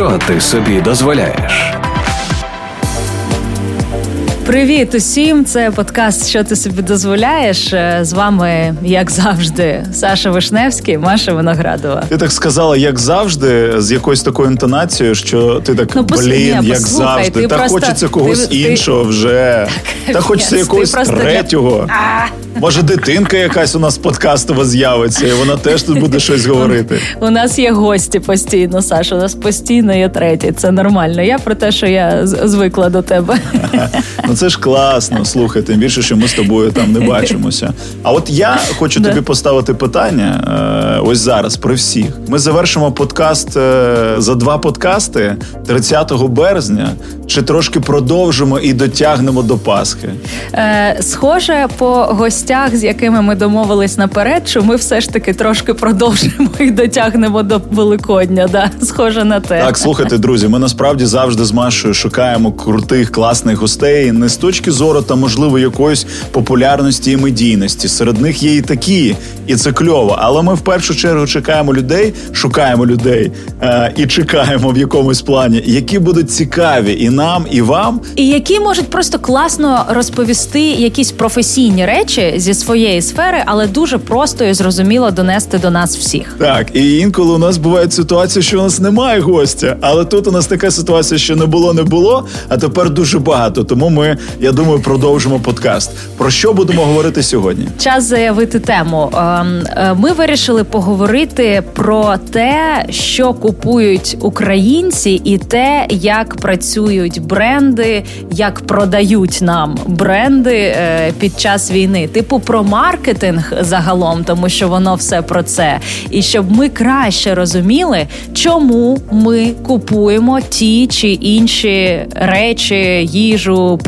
Що ти собі дозволяєш? Привіт усім! Це подкаст, що ти собі дозволяєш. Е, з вами, як завжди, Саша Вишневський, Маша Виноградова. Ти так сказала, як завжди, з якоюсь такою інтонацією, що ти так ну, блін, Ні, як послухай, завжди. Ти та просто... хочеться когось ти, іншого ти... вже. Так, та хочеться ні, якогось третього. Для... Може, дитинка якась у нас подкастова з'явиться, і вона теж тут буде щось говорити. У нас є гості постійно, Саша. У нас постійно є третій. Це нормально. Я про те, що я звикла до тебе. Це ж класно. Слухай, тим більше, що ми з тобою там не бачимося. А от я хочу тобі поставити питання е, ось зараз при всіх. Ми завершимо подкаст е, за два подкасти 30 березня. Чи трошки продовжимо і дотягнемо до Пасхи? Е, Схоже, по гостях, з якими ми домовились наперед, що ми все ж таки трошки продовжимо і дотягнемо до Великодня. Да, Схоже на те. Так, слухайте, друзі. Ми насправді завжди з Машою шукаємо крутих, класних гостей не з точки зору та можливо якоїсь популярності і медійності. Серед них є і такі, і це кльово. Але ми в першу чергу чекаємо людей, шукаємо людей е- і чекаємо в якомусь плані, які будуть цікаві і нам, і вам, і які можуть просто класно розповісти якісь професійні речі зі своєї сфери, але дуже просто і зрозуміло донести до нас всіх. Так, і інколи у нас буває ситуація, що у нас немає гостя, але тут у нас така ситуація, що не було, не було, а тепер дуже багато. Тому ми, я думаю, продовжимо подкаст. Про що будемо говорити сьогодні? Час заявити тему. Ем, е, ми вирішили поговорити про те, що купують українці, і те, як працюють бренди, як продають нам бренди е, під час війни. Типу про маркетинг загалом, тому що воно все про це. І щоб ми краще розуміли, чому ми купуємо ті чи інші речі, їжу,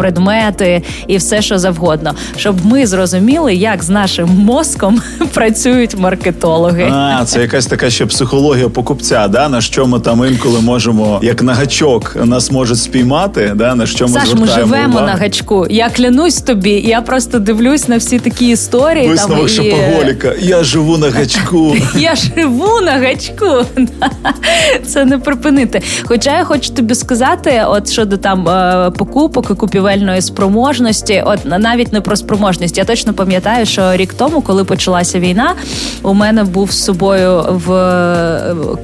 і все, що завгодно, щоб ми зрозуміли, як з нашим мозком працюють маркетологи. А, це якась така ще психологія покупця, да на що ми там інколи можемо, як на гачок, нас можуть спіймати. Да, на що ми Саш, ми живемо увагу. на гачку. Я клянусь тобі. Я просто дивлюсь на всі такі історії. Висновок там, шопоголіка. І... Я живу на гачку. Я живу на гачку. Це не припинити. Хоча я хочу тобі сказати, от щодо там е, покупок і купівельної спроможності, от навіть не про спроможність. Я точно пам'ятаю, що рік тому, коли почалася війна, у мене був з собою в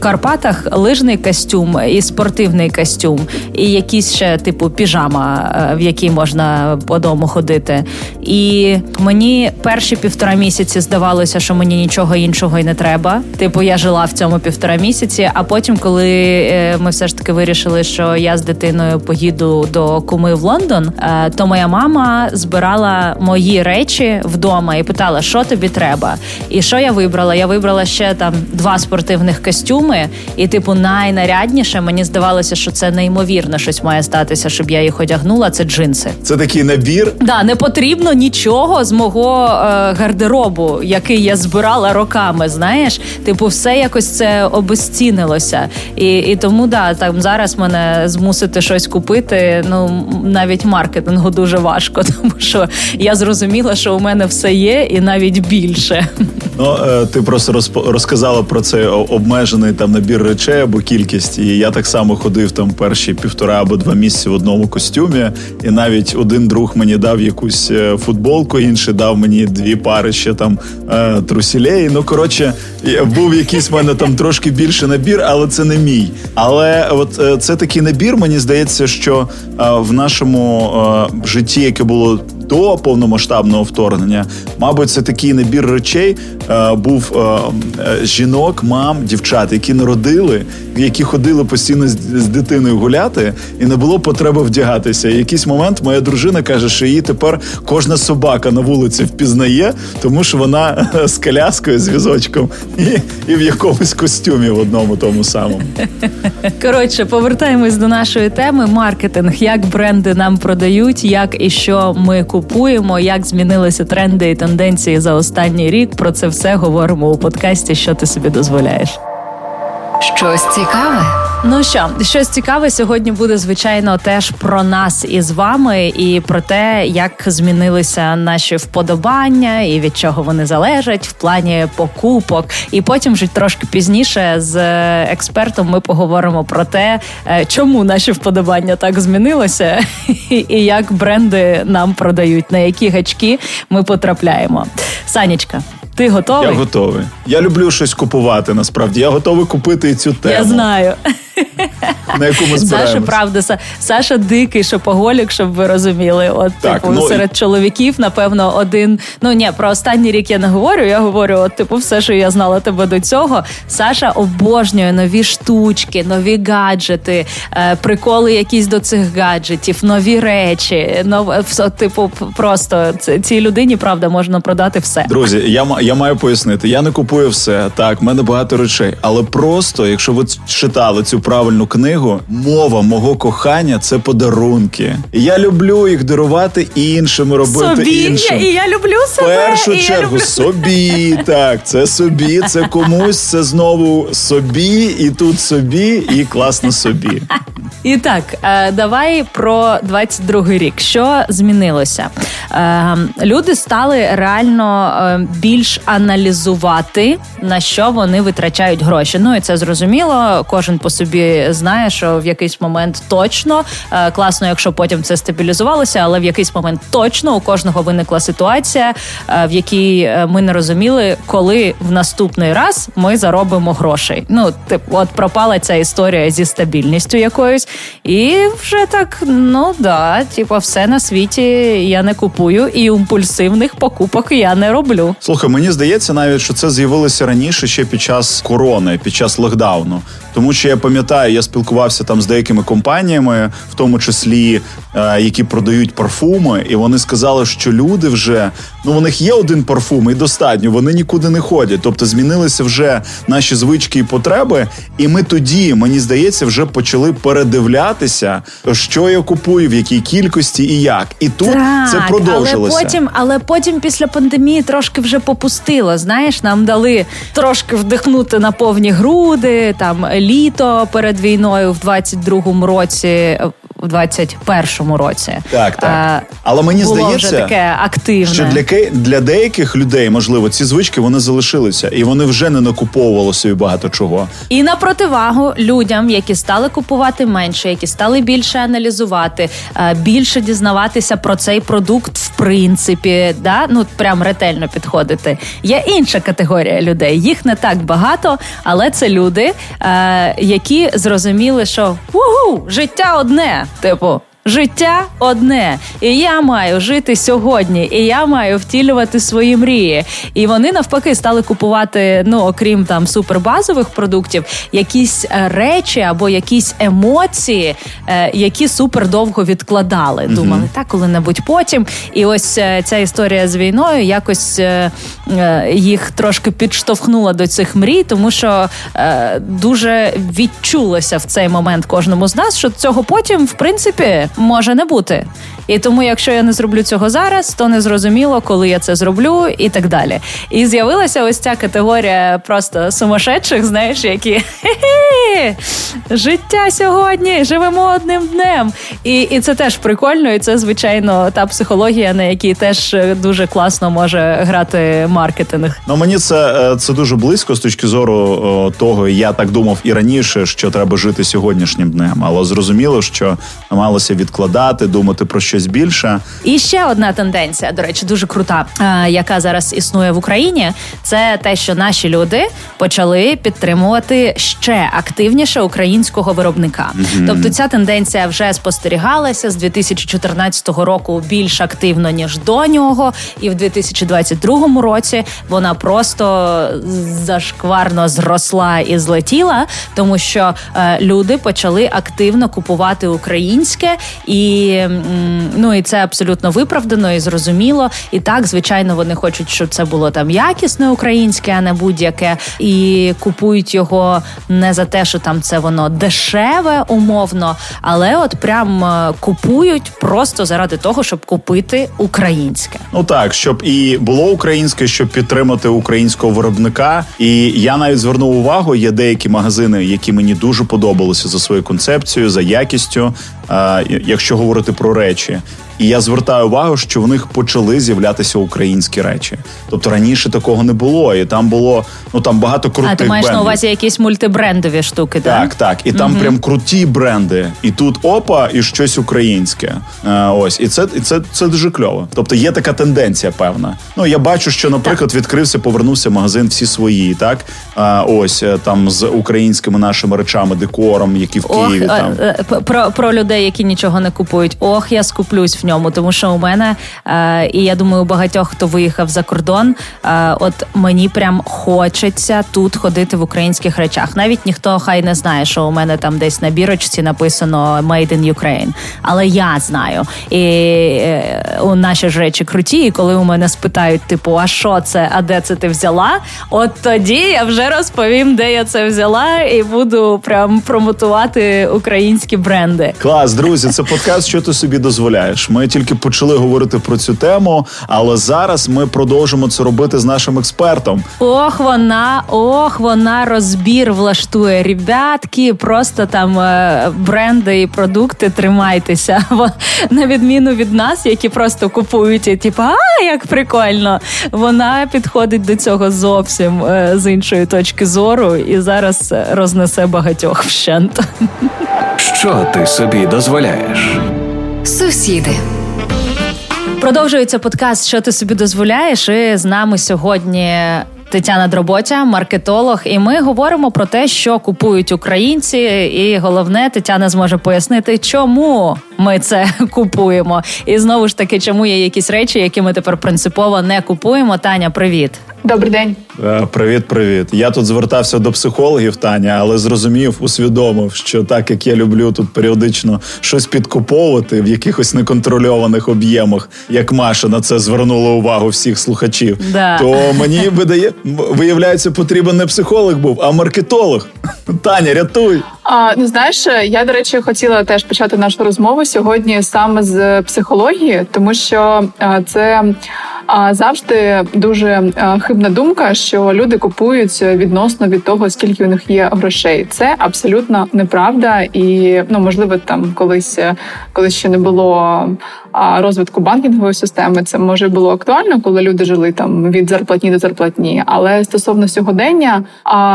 Карпатах лижний костюм і спортивний костюм, і якісь ще типу піжама, е, в якій можна по дому ходити. І мені перші півтора місяці здавалося, що мені нічого іншого й не треба. Типу, я жила в цьому півтора місяці. А потім, коли е, ми все ж таки вирішили, що я з дитиною поїду до куми в Лондон, е, то моя мама збирала мої речі вдома і питала, що тобі треба. І що я вибрала? Я вибрала ще там два спортивних костюми, і, типу, найнарядніше мені здавалося, що це неймовірно щось має статися, щоб я їх одягнула. Це джинси. Це такий набір. Да, не потрібно нічого з мого е, гардеробу, який я збирала роками. Знаєш, типу, все якось це обезцінилося. І і тому да, там зараз мене змусити щось купити. Ну навіть маркетингу дуже важко, тому що я зрозуміла, що у мене все є, і навіть більше. Ну е, ти просто розказала про цей обмежений там набір речей або кількість. І я так само ходив там перші півтора або два місяці в одному костюмі, і навіть один друг мені дав якусь е, футболку, інший дав мені дві пари ще там е, трусілей. Ну коротше, був якийсь в мене там трошки більше набір, але це не мій. Але от це такий набір, мені здається, що в нашому житті, яке було до повномасштабного вторгнення, мабуть, це такий набір речей е, був е, е, жінок, мам, дівчат, які народили, які ходили постійно з, з дитиною гуляти, і не було потреби вдягатися. І якийсь момент моя дружина каже, що її тепер кожна собака на вулиці впізнає, тому що вона з коляскою, з візочком і, і в якомусь костюмі в одному тому самому. Коротше, повертаємось до нашої теми: маркетинг, як бренди нам продають, як і що ми купуємо купуємо, як змінилися тренди і тенденції за останній рік. Про це все говоримо у подкасті. Що ти собі дозволяєш? Щось цікаве. Ну що, щось цікаве сьогодні буде звичайно теж про нас із вами, і про те, як змінилися наші вподобання і від чого вони залежать в плані покупок. І потім вже трошки пізніше з експертом ми поговоримо про те, е, чому наші вподобання так змінилися, і як бренди нам продають, на які гачки ми потрапляємо. Санічка, ти готовий? Я готовий. Я люблю щось купувати. Насправді я готовий купити і цю тему. Я знаю на яку ми збираємось. Саша, правда, Саша дикий шопоголік, щоб ви розуміли. От так, типу, ну, серед чоловіків, напевно, один. Ну ні, про останній рік я не говорю. Я говорю, от типу, все, що я знала тебе до цього. Саша обожнює нові штучки, нові гаджети, е, приколи якісь до цих гаджетів, нові речі. Нов... Типу, просто цій людині правда можна продати все. Друзі, я я маю пояснити. Я не купую все. Так, в мене багато речей, але просто, якщо ви читали цю правильну книгу, мова мого кохання це подарунки. Я люблю їх дарувати іншим, робити собі, іншим. І я люблю себе. В першу і чергу я люблю... собі. Так, це собі, це комусь, це знову собі, і тут собі, і класно собі. І так, е, давай про 22-й рік. Що змінилося? Е, люди стали реально е, більш аналізувати на що вони витрачають гроші. Ну і це зрозуміло. Кожен по собі знає, що в якийсь момент точно класно, якщо потім це стабілізувалося, але в якийсь момент точно у кожного виникла ситуація, в якій ми не розуміли, коли в наступний раз ми заробимо грошей. Ну, типу, от пропала ця історія зі стабільністю якоюсь, і вже так, ну да, типу, все на світі я не купую, і імпульсивних покупок я не роблю. Слухай, мені здається, навіть що це з'явилося раніше ще під час корони, під час локдауну. Тому що я пам'ятаю, я спілкувався там з деякими компаніями, в тому числі е, які продають парфуми, і вони сказали, що люди вже ну у них є один парфум, і достатньо. Вони нікуди не ходять. Тобто змінилися вже наші звички і потреби. І ми тоді, мені здається, вже почали передивлятися, що я купую, в якій кількості і як. І тут так, це продовжилося. Але потім, але потім після пандемії трошки вже попустило. Знаєш, нам дали трошки вдихнути на повні груди там літо перед війною в 22-му році. В 21-му році так так але мені було здається, вже таке активне. що для для деяких людей можливо ці звички вони залишилися, і вони вже не накуповували собі багато чого. І на противагу людям, які стали купувати менше, які стали більше аналізувати, більше дізнаватися про цей продукт, в принципі, да ну прям ретельно підходити. Є інша категорія людей. Їх не так багато, але це люди, е, які зрозуміли, що угу, життя одне, типу. Життя одне, і я маю жити сьогодні, і я маю втілювати свої мрії. І вони навпаки стали купувати, ну окрім там супербазових продуктів, якісь е, речі або якісь емоції, е, які супер довго відкладали. Mm-hmm. Думали, так коли-небудь потім. І ось е, ця історія з війною якось їх трошки підштовхнула до цих мрій, тому що дуже відчулося в цей момент кожному з нас, що цього потім, в принципі може не бути. І тому, якщо я не зроблю цього зараз, то не зрозуміло, коли я це зроблю, і так далі. І з'явилася ось ця категорія просто сумасшедших, знаєш, які життя сьогодні, живемо одним днем. І і це теж прикольно, і це, звичайно, та психологія, на якій теж дуже класно може грати маркетинг. Ну мені це це дуже близько з точки зору того, я так думав і раніше, що треба жити сьогоднішнім днем, але зрозуміло, що намагалося відкладати, думати про щось більше. І ще одна тенденція, до речі, дуже крута, е, яка зараз існує в Україні. Це те, що наші люди почали підтримувати ще активніше українського виробника. Mm-hmm. Тобто, ця тенденція вже спостерігалася з 2014 року більш активно ніж до нього, і в 2022 році вона просто зашкварно зросла і злетіла, тому що е, люди почали активно купувати українське і м, Ну і це абсолютно виправдано і зрозуміло. І так, звичайно, вони хочуть, щоб це було там якісне українське, а не будь-яке, і купують його не за те, що там це воно дешеве, умовно, але от прям е, купують просто заради того, щоб купити українське. Ну так, щоб і було українське, щоб підтримати українського виробника. І я навіть звернув увагу, є деякі магазини, які мені дуже подобалися за своєю концепцією, за якістю, якщо говорити про речі. будущее. І я звертаю увагу, що в них почали з'являтися українські речі. Тобто раніше такого не було, і там було ну там багато крутих А ти маєш брендів. на увазі якісь мультибрендові штуки, так? Так, І там угу. прям круті бренди. І тут опа, і щось українське. А, е, ось, і це і це, це дуже кльово. Тобто є така тенденція, певна. Ну я бачу, що, наприклад, відкрився, повернувся магазин всі свої, так а, ось е, там з українськими нашими речами, декором, які в Києві Ох, там е, про, про людей, які нічого не купують. Ох, я скуплюсь в ньому, тому що у мене е, і я думаю, у багатьох хто виїхав за кордон. Е, от мені прям хочеться тут ходити в українських речах. Навіть ніхто хай не знає, що у мене там десь на бірочці написано «Made in Ukraine», але я знаю. І е, у наші ж речі круті. І коли у мене спитають, типу, а що це? А де це ти взяла? От тоді я вже розповім, де я це взяла, і буду прям промотувати українські бренди. Клас, друзі, це подкаст, що ти собі дозволяєш. Ми тільки почали говорити про цю тему, але зараз ми продовжимо це робити з нашим експертом. Ох, вона, ох, вона розбір влаштує. Ребятки, просто там е, бренди і продукти тримайтеся. На відміну від нас, які просто купують і типу, а як прикольно. Вона підходить до цього зовсім е, з іншої точки зору і зараз рознесе багатьох вщент. Що ти собі дозволяєш? Сусіди. Продовжується подкаст, що ти собі дозволяєш. І з нами сьогодні Тетяна Дроботя, маркетолог. І ми говоримо про те, що купують українці. І головне, Тетяна зможе пояснити, чому ми це купуємо. І знову ж таки, чому є якісь речі, які ми тепер принципово не купуємо. Таня, привіт. Добрий день, е, привіт, привіт. Я тут звертався до психологів, Таня, але зрозумів, усвідомив, що так як я люблю тут періодично щось підкуповувати в якихось неконтрольованих об'ємах, як Маша на це звернула увагу всіх слухачів, да. то мені видає виявляється, потрібен не психолог був, а маркетолог. Таня, рятуй. А, Ну знаєш, я до речі хотіла теж почати нашу розмову сьогодні саме з психології, тому що це завжди дуже хибна думка, що люди купують відносно від того, скільки у них є грошей. Це абсолютно неправда, і ну можливо, там колись колись ще не було розвитку банкінгової системи. Це може було актуально, коли люди жили там від зарплатні до зарплатні. Але стосовно сьогодення,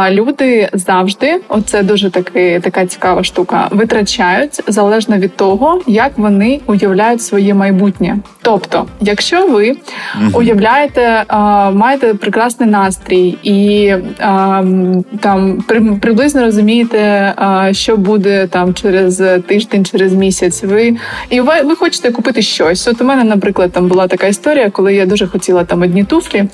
люди завжди, оце дуже таки така цікава штука, витрачають залежно від того, як вони уявляють своє майбутнє. Тобто, якщо ви уявляєте, маєте прекрасний настрій і там приблизно розумієте, що буде там через тиждень, через місяць, ви і ви, ви хочете купити щось. От у мене, наприклад, там була така історія, коли я дуже хотіла там одні туфлі,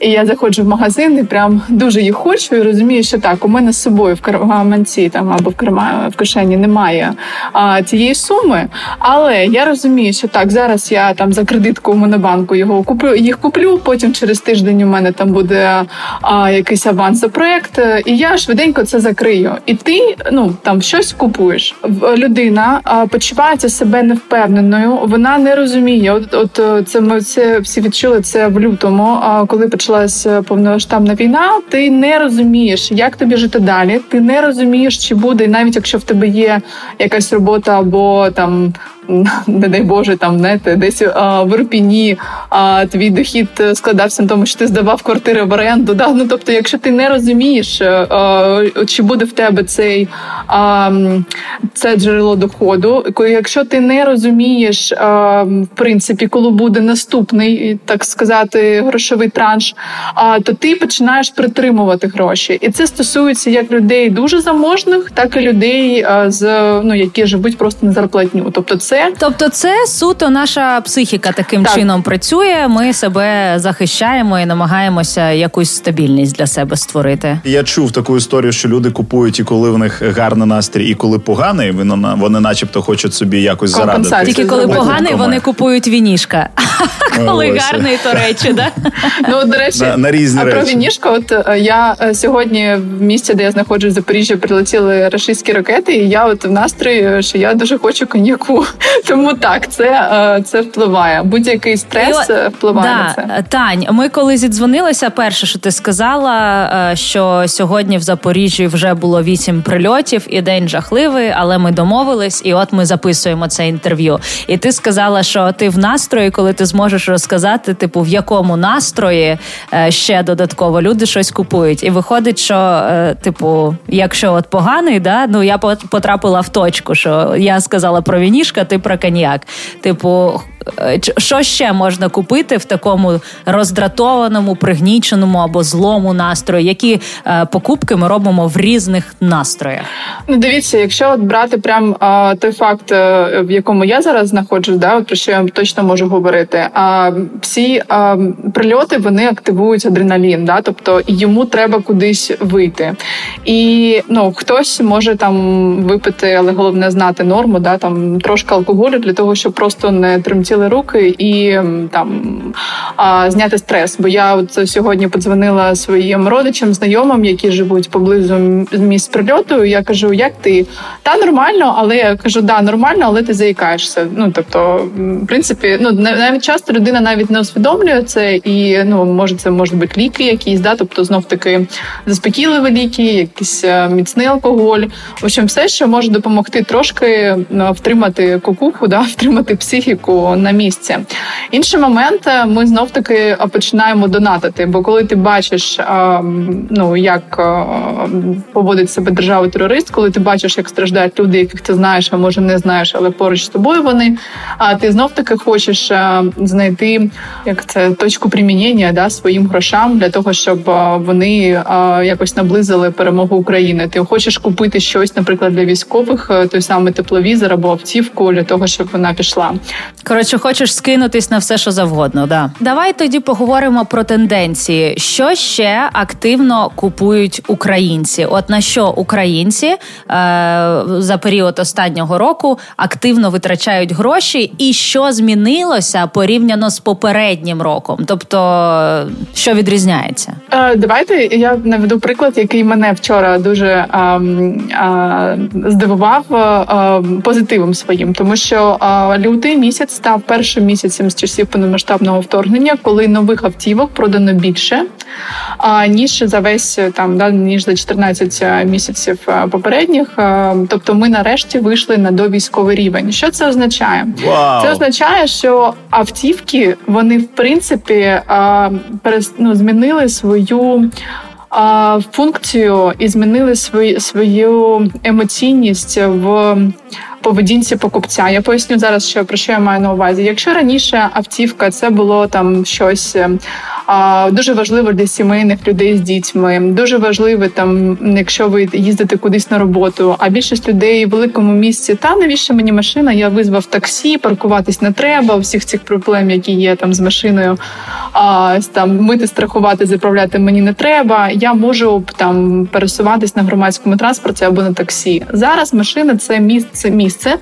і я заходжу в магазин і прям дуже їх хочу, і розумію, що так, у мене з собою в карманці там або в карма в кишені немає а, цієї суми. Але я розумію, що так, зараз я там за кредитку у Монобанку його куплю, їх куплю. Потім через тиждень у мене там буде а, якийсь аванс за проект, і я швиденько це закрию. І ти ну там щось купуєш. Людина а, почувається себе невпевненою. Вона не розуміє. От, от е, це ми це всі відчули це в лютому. А коли почалася повноштабна війна, ти не розумієш, як тобі жити далі. Ти не розумієш, чи буде, навіть якщо в тебе є якась робота або там не дай Боже, там знаєте, десь а, в Ірпіні а, твій дохід складався на тому, що ти здавав квартири в оренду. Да? Ну, тобто, якщо ти не розумієш, а, чи буде в тебе цей а, це джерело доходу, якщо ти не розумієш, а, в принципі, коли буде наступний, так сказати, грошовий транш, а, то ти починаєш притримувати гроші. І це стосується як людей дуже заможних, так і людей, з ну які живуть просто на зарплатню. Тобто, це це. Тобто, це суто наша психіка таким так. чином працює. Ми себе захищаємо і намагаємося якусь стабільність для себе створити. Я чув таку історію, що люди купують і коли в них гарний настрій, і коли поганий, вони, вони начебто хочуть собі якось зарадити. Тільки коли поганий, вони купують вінішка. Коли Ось. гарний, то речі, да? Ну, до речі, На- на різні а про речі. вінішко, от е, я е, сьогодні в місті, де я знаходжусь в Запоріжжі, прилетіли рашистські ракети, і я от в настрої, що я дуже хочу коньяку. Тому так, це, е, це впливає. Будь-який стрес е, впливає на це. Тань, ми коли зідзвонилися, перше, що ти сказала, е, що сьогодні в Запоріжжі вже було вісім прильотів, і день жахливий, але ми домовились, і от ми записуємо це інтерв'ю. І ти сказала, що ти в настрої, коли ти зможеш розказати, типу, в якому настрої е, ще додатково люди щось купують. І виходить, що, е, типу, якщо от поганий, да, ну я пот- потрапила в точку, що я сказала про вінішка, ти про коньяк. Типу, що ще можна купити в такому роздратованому, пригніченому або злому настрої? Які е, покупки ми робимо в різних настроях? Ну, дивіться, якщо от брати прям а, той факт, е, в якому я зараз знаходжусь, да, от про що я точно можу говорити. А всі а, прильоти вони активують адреналін, да, тобто йому треба кудись вийти. І ну хтось може там випити, але головне знати норму, да, там трошки алкоголю для того, щоб просто не тремтіли руки і там а, зняти стрес. Бо я от сьогодні подзвонила своїм родичам, знайомим, які живуть поблизу місць прильоту. Я кажу, як ти? Та нормально, але я кажу, да, нормально, але ти заїкаєшся. Ну тобто, в принципі, ну на- навіть часто людина навіть не усвідомлює це, і ну може це можуть бути ліки, якісь, да, тобто знов таки заспокійливі ліки, якийсь е, міцний алкоголь. В общем, все, що може допомогти трошки втримати кукуху, да, втримати психіку на місці. Інший момент, е, ми знов таки е, починаємо донатити. Бо коли ти бачиш, е, ну як поводить себе держава терорист, коли ти бачиш, як страждають люди, яких ти знаєш, а може не знаєш, але поруч з тобою вони. А ти знов таки хочеш знайти як це точку примінення да, своїм грошам для того, щоб вони якось наблизили перемогу України. Ти хочеш купити щось, наприклад, для військових, той самий тепловізор або автівку для того, щоб вона пішла. Коротше, хочеш скинутись на все, що завгодно. Да. Давай тоді поговоримо про тенденції. Що ще активно купують українці? От на що українці е, за період останнього року активно витрачають гроші, і що змінилося порівняно з попереднім роком? Тобто, що відрізняється? Е, Давайте я наведу приклад, який мене вчора дуже ем, е, здивував е, позитивом своїм, тому що е, лютий місяць став першим місяцем з часів повномасштабного вторгнення, коли нових автівок продано більше е, ніж за весь е, там да ніж за 14 місяців е, попередніх. Е, Тобто, ми нарешті вийшли на довійськовий рівень. Що це означає? Вау! Це означає, що автівки вони в принципі ну, змінили свою. Функцію і змінили свою свою емоційність в поведінці покупця. Я поясню зараз, що про що я маю на увазі. Якщо раніше автівка це було там щось е, дуже важливо для сімейних людей з дітьми, дуже важливе там, якщо ви їздите кудись на роботу. А більшість людей в великому місці та навіщо мені машина? Я визвав таксі, паркуватись не треба. Всіх цих проблем, які є там з машиною, а там мити, страхувати, заправляти мені не треба. Я можу там пересуватись на громадському транспорті або на таксі. Зараз машина це місце, місце,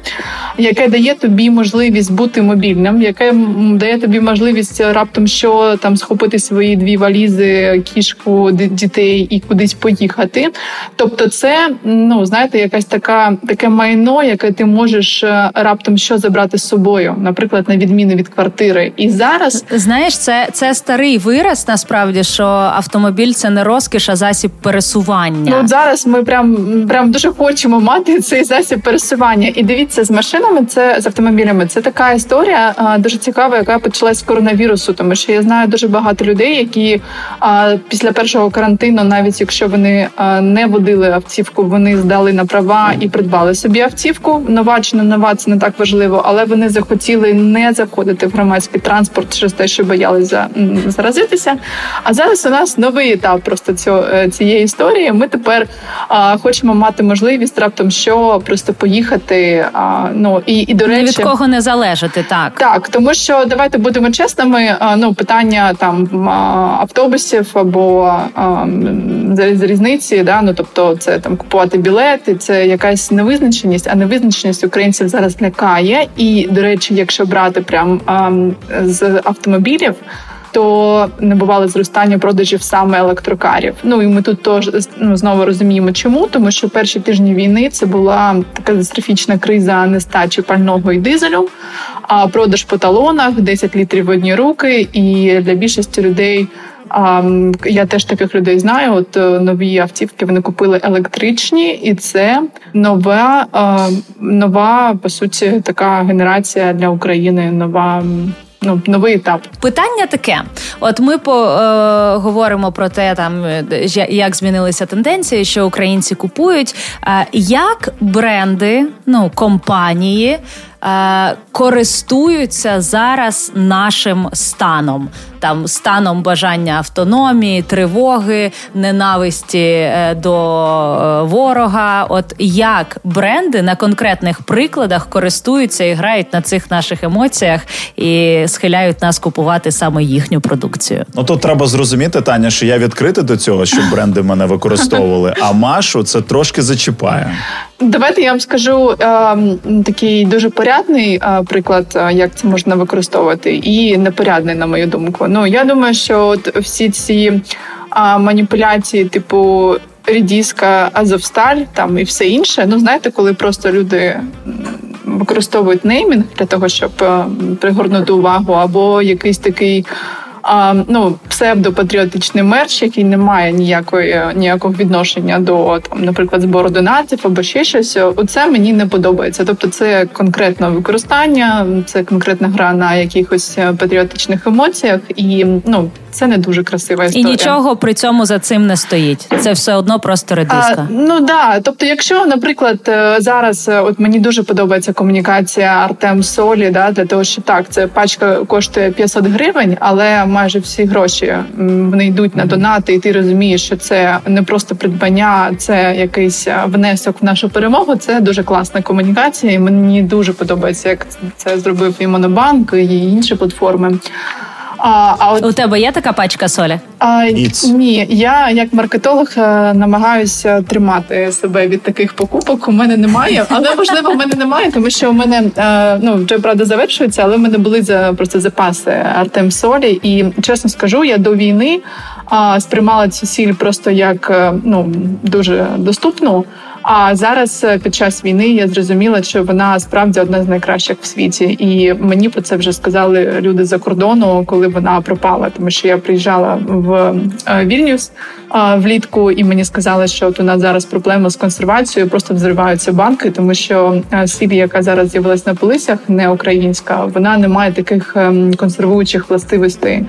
яке дає тобі можливість бути мобільним, яке дає тобі можливість раптом що там схопити свої дві валізи, кішку, дітей і кудись поїхати. Тобто, це ну знаєте, якась така таке майно, яке ти можеш е, раптом що забрати з собою, наприклад, на відміну від квартири. І зараз Знаєш, це, це старий вираз насправді, що автомобіль це не розкіш, засіб пересування. Ну, от зараз ми прям прям дуже хочемо мати цей засіб пересування. І дивіться, з машинами це з автомобілями. Це така історія а, дуже цікава, яка почалась з коронавірусу. Тому що я знаю дуже багато людей, які а, після першого карантину, навіть якщо вони а, не водили автівку, вони здали на права і придбали собі автівку. Нова чи не нова, це не так важливо, але вони захотіли не заходити в громадський транспорт через те, що боялися заразитися. А зараз у нас новий етап просто цієї історії. Ми тепер а, хочемо мати можливість раптом що просто поїхати. А, ну і, і до речі, від кого не залежати, так. так, тому що давайте будемо чесними. а, Ну, питання там автобусів або залізниці, да, ну тобто це там купувати білети, це якась невизначеність, а невизначеність українців зараз лякає. І, до речі, якщо брати прям з автомобілів то не бувало зростання продажів саме електрокарів. Ну і ми тут теж ну, знову розуміємо, чому тому, що перші тижні війни це була така катастрофічна криза нестачі пального і дизелю, а продаж по талонах 10 літрів в одні руки, і для більшості людей. Я теж таких людей знаю. От uh, нові автівки вони купили електричні, і це нова, нова по суті така генерація для України. Нова ну, новий етап. Питання таке: от ми по е, про те, там як змінилися тенденції, що українці купують. Е, як бренди, ну компанії. Е, користуються зараз нашим станом, там станом бажання автономії, тривоги, ненависті е, до е, ворога. От як бренди на конкретних прикладах користуються і грають на цих наших емоціях і схиляють нас купувати саме їхню продукцію. Ну то треба зрозуміти, Таня, що я відкритий до цього, щоб бренди мене використовували. А Машу це трошки зачіпає. Давайте я вам скажу е, такий дуже порядний приклад, як це можна використовувати, і непорядний, на мою думку. Ну я думаю, що от всі ці маніпуляції, типу рідіска, Азовсталь, там і все інше. Ну знаєте, коли просто люди. Використовують неймінг для того, щоб пригорнути увагу, або якийсь такий ну, псевдопатріотичний мерч, який не має ніякої ніякого відношення до там, наприклад, збору донатів або ще щось. Оце мені не подобається. Тобто, це конкретне використання, це конкретна гра на якихось патріотичних емоціях, і ну це не дуже красива історія. І нічого при цьому за цим не стоїть. Це все одно просто редиска. А, Ну да, тобто, якщо, наприклад, е, зараз е, от мені дуже подобається комунікація Артем Солі, да, для того, що так, це пачка коштує 500 гривень, але майже всі гроші вони йдуть на донати, і ти розумієш, що це не просто придбання, це якийсь е, внесок в нашу перемогу. Це дуже класна комунікація. і Мені дуже подобається, як це зробив і Монобанк, і інші платформи. А, а от... У тебе є така пачка солі? А, Ні, я як маркетолог е, намагаюся тримати себе від таких покупок. У мене немає, але можливо в мене немає, тому що у мене е, ну вже правда завершується, але в мене були за просто запаси Артем Солі. І чесно скажу, я до війни а, сприймала цю сіль просто як е, ну дуже доступну. А зараз е, під час війни я зрозуміла, що вона справді одна з найкращих в світі, і мені про це вже сказали люди за кордону, коли вона пропала. Тому що я приїжджала в е, Вільнюс влітку, і мені сказали, що от у нас зараз проблема з консервацією, просто взриваються банки, тому що е, сіль, яка зараз з'явилась на полицях, не українська, вона не має таких ем, консервуючих властивостей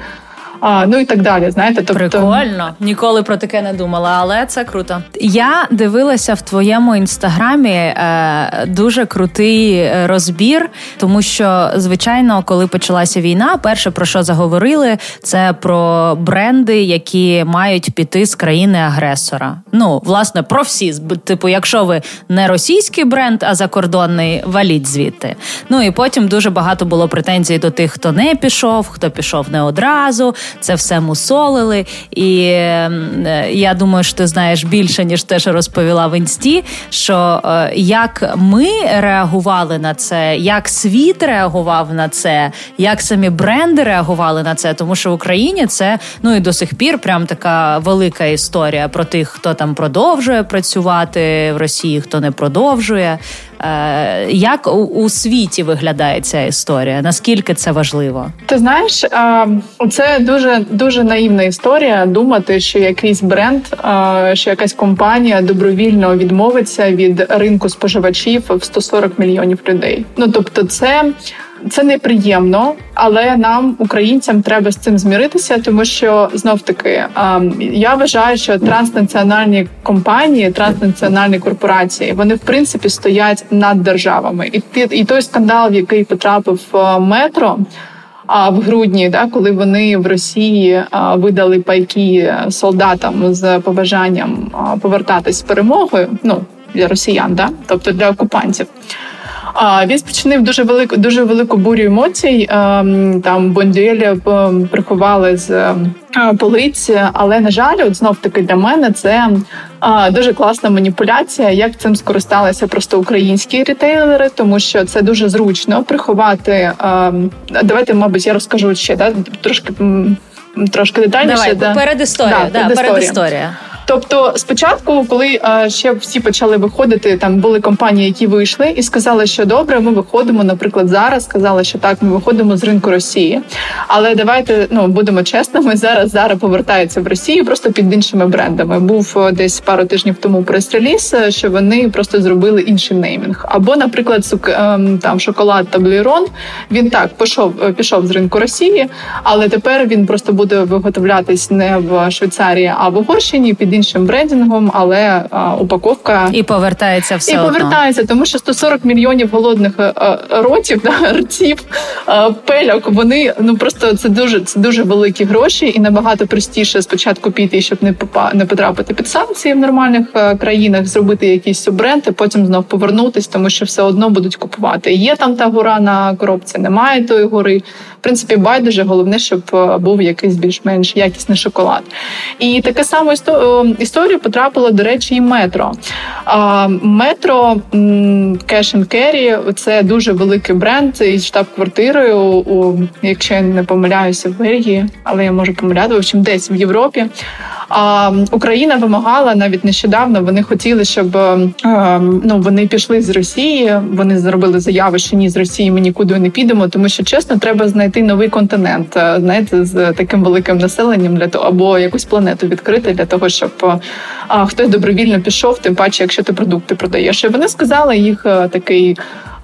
ну і так далі. Знаєте, тобто прикольно. Ніколи про таке не думала, але це круто. Я дивилася в твоєму інстаграмі е, дуже крутий розбір, тому що звичайно, коли почалася війна, перше про що заговорили, це про бренди, які мають піти з країни-агресора. Ну, власне, про всі типу, якщо ви не російський бренд, а закордонний, валіть звідти. Ну і потім дуже багато було претензій до тих, хто не пішов, хто пішов не одразу це все мусолили. І е, я думаю, що ти знаєш більше, ніж те, що розповіла в інсті. Що е, як ми реагували на це, як світ реагував на це, як самі бренди реагували на це, тому що в Україні це ну і до сих пір прям така велика історія про тих, хто там продовжує працювати в Росії, хто не продовжує. Е, як у світі виглядає ця історія? Наскільки це важливо? Ти знаєш, це дуже дуже наївна історія. Думати, що якийсь бренд, що якась компанія добровільно відмовиться від ринку споживачів в 140 мільйонів людей. Ну тобто, це це неприємно, але нам, українцям, треба з цим зміритися, тому що знов таки я вважаю, що транснаціональні компанії, транснаціональні корпорації, вони в принципі стоять над державами, і і той скандал, в який потрапив метро. А в грудні, да, коли вони в Росії видали пайки солдатам з побажанням повертатись з перемогою, ну для росіян, да, тобто для окупантів. А він спричинив дуже велику, дуже велику бурю емоцій. Ем, там Бондюелі ем, приховали з ем, полиць, але на жаль, от знов таки для мене це дуже класна маніпуляція. Як цим скористалися просто українські ретейлери, тому що це дуже зручно приховати. Давайте, мабуть, я розкажу ще да трошки трошки детальніше. Давай, да. перед історією. Да, да, перед історією. Тобто, спочатку, коли а, ще всі почали виходити, там були компанії, які вийшли, і сказали, що добре, ми виходимо. Наприклад, зараз сказали, що так, ми виходимо з ринку Росії. Але давайте ну будемо чесними. Зараз зараз повертаються в Росію просто під іншими брендами. Був е, десь пару тижнів тому прес-реліз, е, що вони просто зробили інший неймінг. Або, наприклад, сук ем, там шоколад Таблірон. Він так пішов, е, пішов з ринку Росії, але тепер він просто буде виготовлятись не в Швейцарії, а в Угорщині під іншим брендингом, але а, упаковка і повертається все і одно. повертається, тому що 140 мільйонів голодних а, е, е, ротів, да, ртів, а, пельок. Вони ну просто це дуже це дуже великі гроші, і набагато простіше спочатку піти, щоб не попа не потрапити під санкції в нормальних а, е, країнах, зробити якийсь суббренд, і потім знов повернутись, тому що все одно будуть купувати. Є там та гора на коробці, немає тої гори. В принципі, байдуже головне, щоб був якийсь більш-менш якісний шоколад. І таке саме історію потрапило, до речі, і метро. Метро Cash and Carry – це дуже великий бренд із штаб-квартирою, у, якщо я не помиляюся, в Бельгії, але я можу помиляти, в общем, десь в Європі. А Україна вимагала навіть нещодавно. Вони хотіли, щоб е, ну вони пішли з Росії. Вони зробили заяву, що ні з Росії ми нікуди не підемо, тому що чесно, треба знайти новий континент, е, знаєте, з таким великим населенням для того, або якусь планету відкрити для того, щоб е, а, хтось добровільно пішов, тим паче, якщо ти продукти продаєш. І Вони сказали їх такий.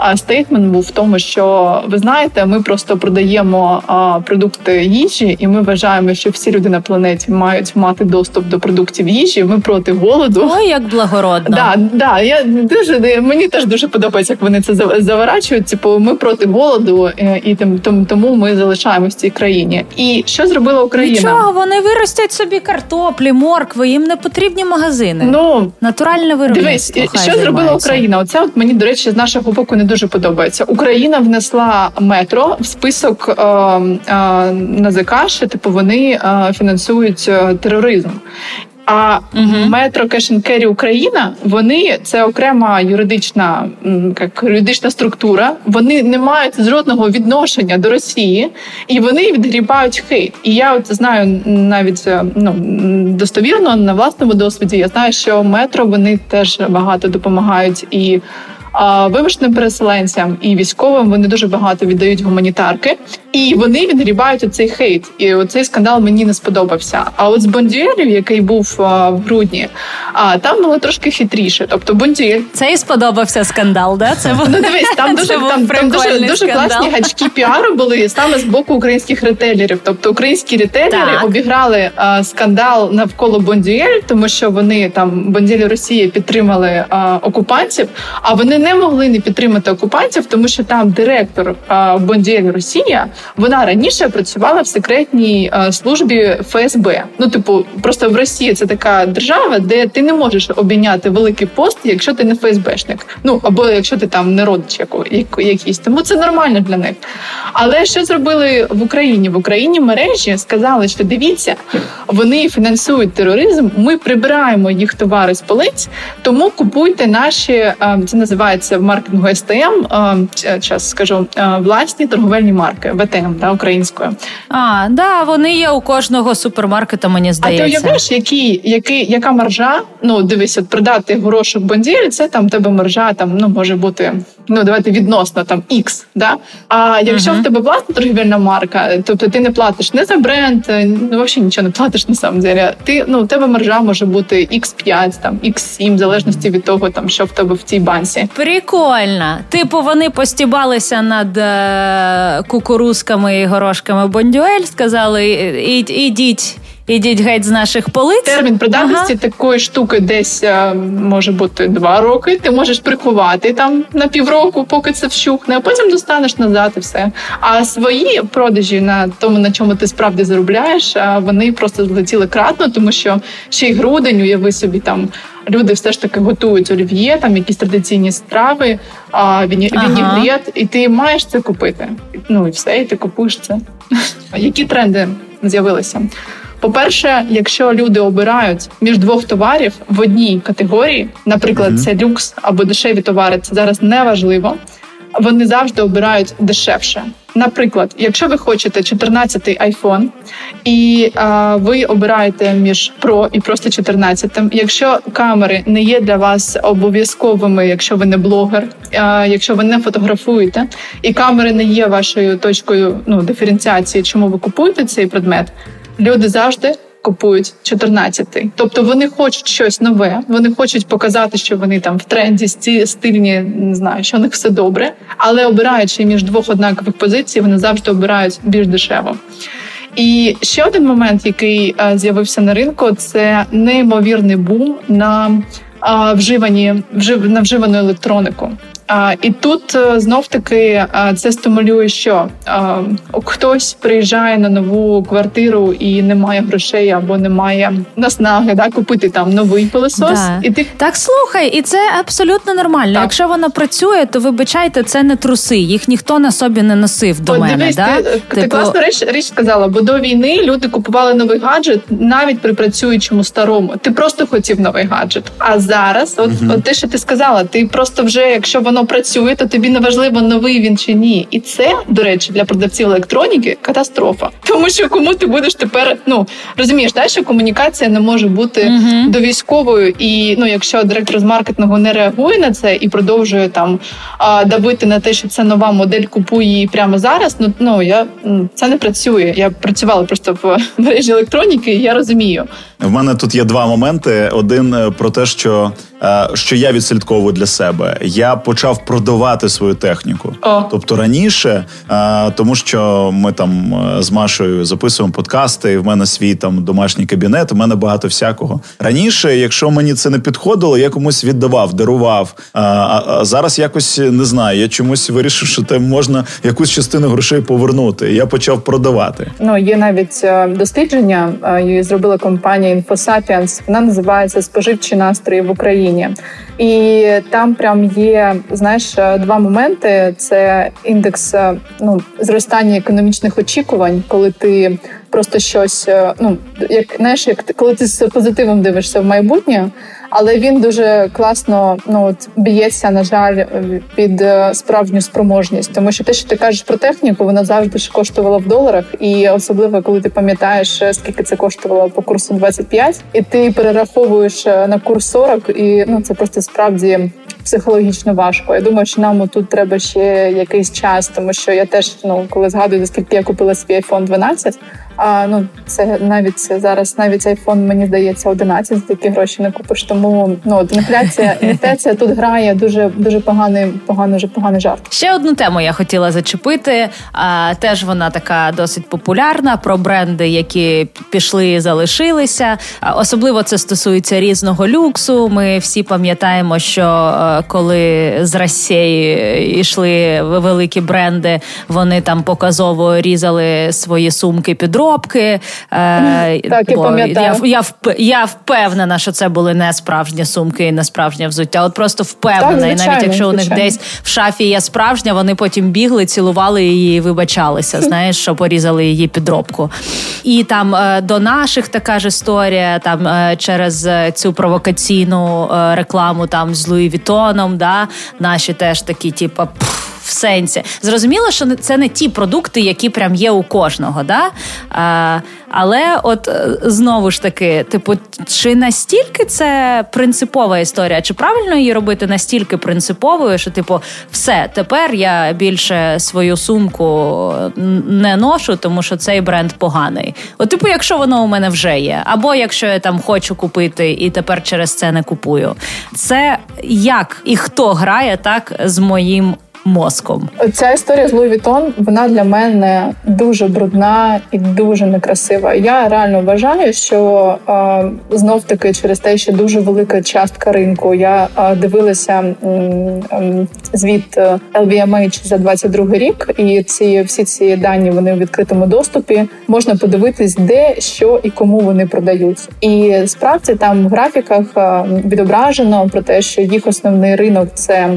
А стейтмент був в тому, що ви знаєте, ми просто продаємо продукти їжі, і ми вважаємо, що всі люди на планеті мають мати доступ до продуктів їжі. Ми проти голоду. Ой, як благородно. Да, да, я дуже мені теж дуже подобається, як вони це заворачують. Типу, ми проти голоду, е, і тим тому ми залишаємось в цій країні. І що зробила Україна? Нічого, вони виростять собі картоплі, моркви. Їм не потрібні магазини. Ну натуральне виробництво. Дивись, що зробила Україна? Оце от мені до речі, з нашого боку не дуже подобається. Україна внесла метро в список е, е, НАЗК, що типу вони е, фінансують е, тероризм. А uh-huh. метро Кешенкері Україна вони це окрема юридична як юридична структура. Вони не мають жодного відношення до Росії і вони відгрібають хейт. І я от знаю навіть е, ну достовірно на власному досвіді. Я знаю, що метро вони теж багато допомагають і вимушеним переселенцям і військовим вони дуже багато віддають гуманітарки, і вони відгрібають оцей хейт. І оцей скандал мені не сподобався. А от з Бондюелів, який був в грудні, а там було трошки хитріше. Тобто Бондюель... Це і сподобався скандал, да? Це ну, дивись, там дуже там, там дуже дуже класні гачки піару були саме з боку українських ретейлерів. Тобто українські ретейлери так. обіграли а, скандал навколо Бондюель, тому що вони там Бондюель Росії підтримали а, окупантів, а вони не могли не підтримати окупантів, тому що там директор Бондіель Росія вона раніше працювала в секретній службі ФСБ. Ну, типу, просто в Росії це така держава, де ти не можеш обійняти великий пост, якщо ти не ФСБшник. Ну або якщо ти там не родич якийсь. Тому це нормально для них. Але що зробили в Україні? В Україні мережі сказали, що дивіться, вони фінансують тероризм. Ми прибираємо їх товари з полиць, тому купуйте наші це називається називається в маркетингу STM, час скажу власні торговельні марки ВТМ да, українською. А да, вони є у кожного супермаркета. Мені здається. А ти уявляєш, який, який, яка маржа? Ну дивись, от продати горошок бонділі, це там тебе маржа там ну може бути. Ну, давайте відносно там X, да? А якщо uh-huh. в тебе власна торгівельна марка, тобто ти не платиш не за бренд, ну взагалі нічого не платиш на самом деле. Ти ну у тебе маржа може бути X5, там X7, в залежності від того, там що в тебе в цій банці. Прикольно. Типу, вони постібалися над е, кукурузками і горошками Бондюель, сказали: ідіть ідіть геть з наших полиць. Термін придатності ага. такої штуки десь е, може бути два роки. Ти можеш приховати там на півроку, поки це вщухне, а потім достанеш назад і все. А свої продажі на тому, на чому ти справді заробляєш, вони просто злетіли кратно, тому що ще й грудень, уяви собі там. Люди все ж таки готують олів'є, там якісь традиційні страви, а ага. і ти маєш це купити. Ну і все, і ти купуєш це. Які тренди з'явилися? По-перше, якщо люди обирають між двох товарів в одній категорії, наприклад, це люкс або дешеві товари, це зараз не важливо. Вони завжди обирають дешевше. Наприклад, якщо ви хочете 14-й iPhone, і а, ви обираєте між Pro і просто 14 якщо камери не є для вас обов'язковими, якщо ви не блогер, а, якщо ви не фотографуєте, і камери не є вашою точкою ну диференціації, чому ви купуєте цей предмет, люди завжди купують 14-й. Тобто вони хочуть щось нове, вони хочуть показати, що вони там в тренді стильні, не знаю, що у них все добре, але обираючи між двох однакових позицій, вони завжди обирають більш дешево. І ще один момент, який а, з'явився на ринку, це неймовірний бум на а, вживані вжив, на вживану електронику. А, І тут е, знов таки це стимулює, що а, хтось приїжджає на нову квартиру і не має грошей або не має наснаги да, купити там новий пилосос. Да. І ти так слухай, і це абсолютно нормально. Так. Якщо вона працює, то вибачайте, це не труси. Їх ніхто на собі не носив до О, мене. Дивись, да? Ти, типу... ти класну річ річ сказала, бо до війни люди купували новий гаджет навіть при працюючому старому. Ти просто хотів новий гаджет. А зараз, от, угу. от те, що ти сказала, ти просто вже, якщо воно працює, то тобі не важливо, новий він чи ні. І це, до речі, для продавців електроніки катастрофа. Тому що кому ти будеш тепер, ну розумієш, да, що комунікація не може бути uh-huh. до військовою, і ну, якщо директор з маркетингу не реагує на це і продовжує там давити на те, що це нова модель, купує її прямо зараз. Ну ну я це не працює. Я працювала просто в мережі електроніки, і я розумію. В мене тут є два моменти: один е, про те, що е, що я відслідковую для себе. Я почав продавати свою техніку. О. Тобто раніше, е, тому що ми там з Машою записуємо подкасти, і в мене свій там домашній кабінет. У мене багато всякого. Раніше, якщо мені це не підходило, я комусь віддавав, дарував. А зараз якось не знаю. Я чомусь вирішив, що те можна якусь частину грошей повернути. Я почав продавати. Ну є навіть дослідження, її зробила компанія. InfoSapiens, Вона називається Споживчі настрої в Україні, і там прям є знаєш два моменти: це індекс ну зростання економічних очікувань, коли ти просто щось, ну як знаєш, як коли ти з позитивом дивишся в майбутнє але він дуже класно ну б'ється, на жаль, під е, справжню спроможність. Тому що те, що ти кажеш про техніку, вона завжди ж коштувала в доларах, і особливо коли ти пам'ятаєш, е, скільки це коштувало по курсу 25, і ти перераховуєш е, на курс 40, і ну це просто справді. Психологічно важко. Я думаю, що нам тут треба ще якийсь час, тому що я теж ну коли згадую, скільки я купила свій iPhone 12, а ну це навіть зараз, навіть айфон, мені здається, 11 за такі гроші не купиш. Тому ну от інфляція, інфляція тут грає дуже дуже поганий, поганий вже поганий жарт. Ще одну тему я хотіла зачепити. А, Теж вона така досить популярна про бренди, які пішли і залишилися. А, особливо це стосується різного люксу. Ми всі пам'ятаємо, що е, коли з Росії йшли великі бренди, вони там показово різали свої сумки під підробки. Е, так, і я, я я, впевнена, що це були не справжні сумки і не справжнє взуття. От просто впевнена. Так, звичайно, і навіть якщо звичайно. у них десь в шафі є справжня, вони потім бігли, цілували її і вибачалися. Знаєш, що порізали її підробку. І там е, до наших така ж історія, там е, через цю провокаційну рекламу там з Луї Вітоном, да, наші теж такі, типу, в сенсі. Зрозуміло, що це не ті продукти, які прям є у кожного. Да? А, Але от е, знову ж таки, типу, чи настільки це принципова історія? Чи правильно її робити настільки принциповою, що, типу, все, тепер я більше свою сумку не ношу, тому що цей бренд поганий. От, типу, якщо воно у мене вже є, або якщо я там хочу купити і тепер через це не купую. Це як і хто грає так з моїм мозком. Ця історія з Луї Вітон, вона для мене дуже брудна і дуже некрасива. Я реально вважаю, що е, знов таки через те, що дуже велика частка ринку. Я е, дивилася е, звіт LVMH за 22 рік, і ці всі ці дані вони у відкритому доступі. Можна подивитись, де що і кому вони продають. І справді там в графіках відображено про те, що їх основний ринок це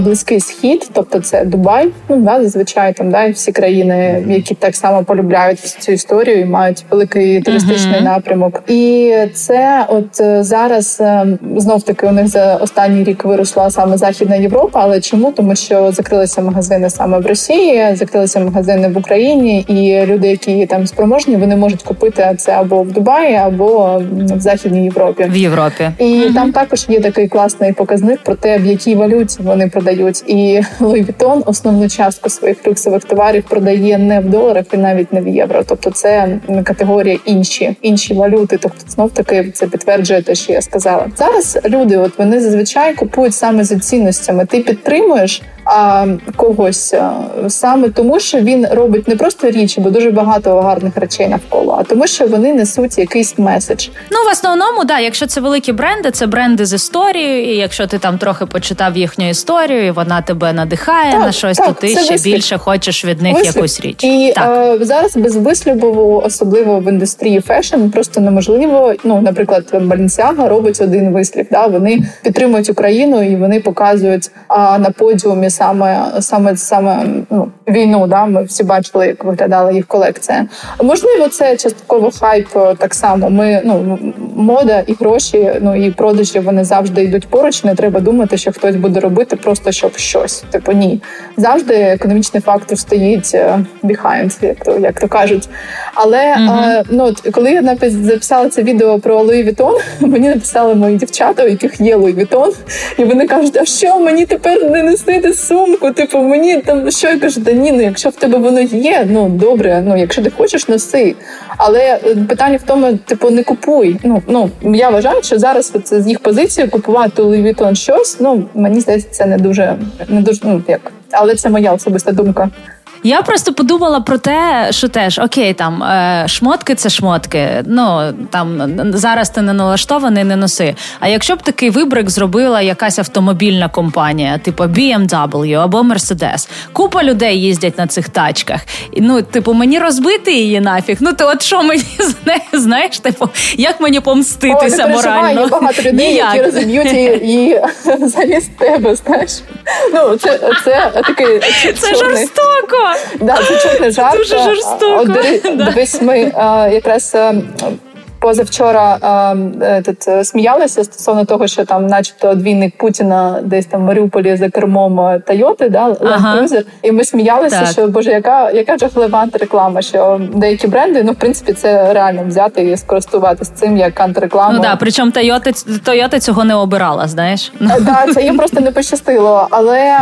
близький схід тобто це Дубай. Ну да, зазвичай там да, і всі країни, які так само полюбляють цю історію і мають великий туристичний uh-huh. напрямок. І це, от е, зараз е, знов таки у них за останній рік виросла саме Західна Європа. Але чому? Тому що закрилися магазини саме в Росії, закрилися магазини в Україні, і люди, які там спроможні, вони можуть купити це або в Дубаї, або в Західній Європі. В Європі і uh-huh. там також є такий класний показник про те, в якій валюті вони продають і. Louis Vuitton основну частку своїх люксових товарів продає не в доларах і навіть не в євро. Тобто, це категорія інші інші валюти. Тобто, знов таки це підтверджує те, що я сказала. Зараз люди, от вони зазвичай купують саме за цінностями. Ти підтримуєш а, когось а, саме тому, що він робить не просто річі, бо дуже багато гарних речей навколо, а тому, що вони несуть якийсь меседж. Ну в основному, да, якщо це великі бренди, це бренди з історією. І якщо ти там трохи почитав їхню історію, і вона тебе надихає так, на щось, так, то ти ще вислів. більше хочеш від них вислів. якусь річ. І так. А, зараз без вислюбу, особливо в індустрії fashion, просто неможливо. Ну, наприклад, Balenciaga робить один вислів. Да, вони підтримують Україну і вони показують а, на подіумі саме саме саме ну, війну. Да, Ми всі бачили, як виглядала їх колекція. Можливо, це частково хайп так само. Ми ну мода і гроші, ну і продажі вони завжди йдуть поруч. Не треба думати, що хтось буде робити просто щоб щось. Типу ні, завжди економічний фактор стоїть е, behind, як то як то кажуть. Але mm-hmm. а, ну коли я записала це відео про Луї Вітон, мені написали мої дівчата, у яких є Луї Вітон, і вони кажуть, а що мені тепер не носити сумку? Типу, мені там що я кажу, да ні, ну якщо в тебе воно є, ну добре, ну якщо ти хочеш, носи. Але е, питання в тому, типу, не купуй. Ну ну я вважаю, що зараз це з їх позиції купувати Louis Vuitton щось. Ну мені здається, це не дуже не дуже ну як, але це моя особиста думка. Я просто подумала про те, що теж окей, там е, шмотки це шмотки. Ну там зараз ти не налаштований, не носи. А якщо б такий вибрик зробила якась автомобільна компанія, типу BMW або Mercedes, купа людей їздять на цих тачках. Ну, типу, мені розбити її нафіг. Ну ти от що мені знаєш, типу, як мені помститися О, морально? Є багато людей, Ніяк. які розіб'ють її замість тебе. Знаєш, ну це це такий це жорстоко. Да, це чорний жарт. Дуже жорстоко. Дивись, ми якраз позавчора е, тут е, сміялися стосовно того, що там, начебто, двійник Путіна десь там в Маріуполі за кермом е, Тойоти, да ага. і ми сміялися, так. що боже, яка яка жахлива антиреклама, що деякі бренди, ну в принципі, це реально взяти і скористуватися цим як антиреклама. Ну да, причому Тойота Тойота цього не обирала. Знаєш, да, це їм просто не пощастило. Але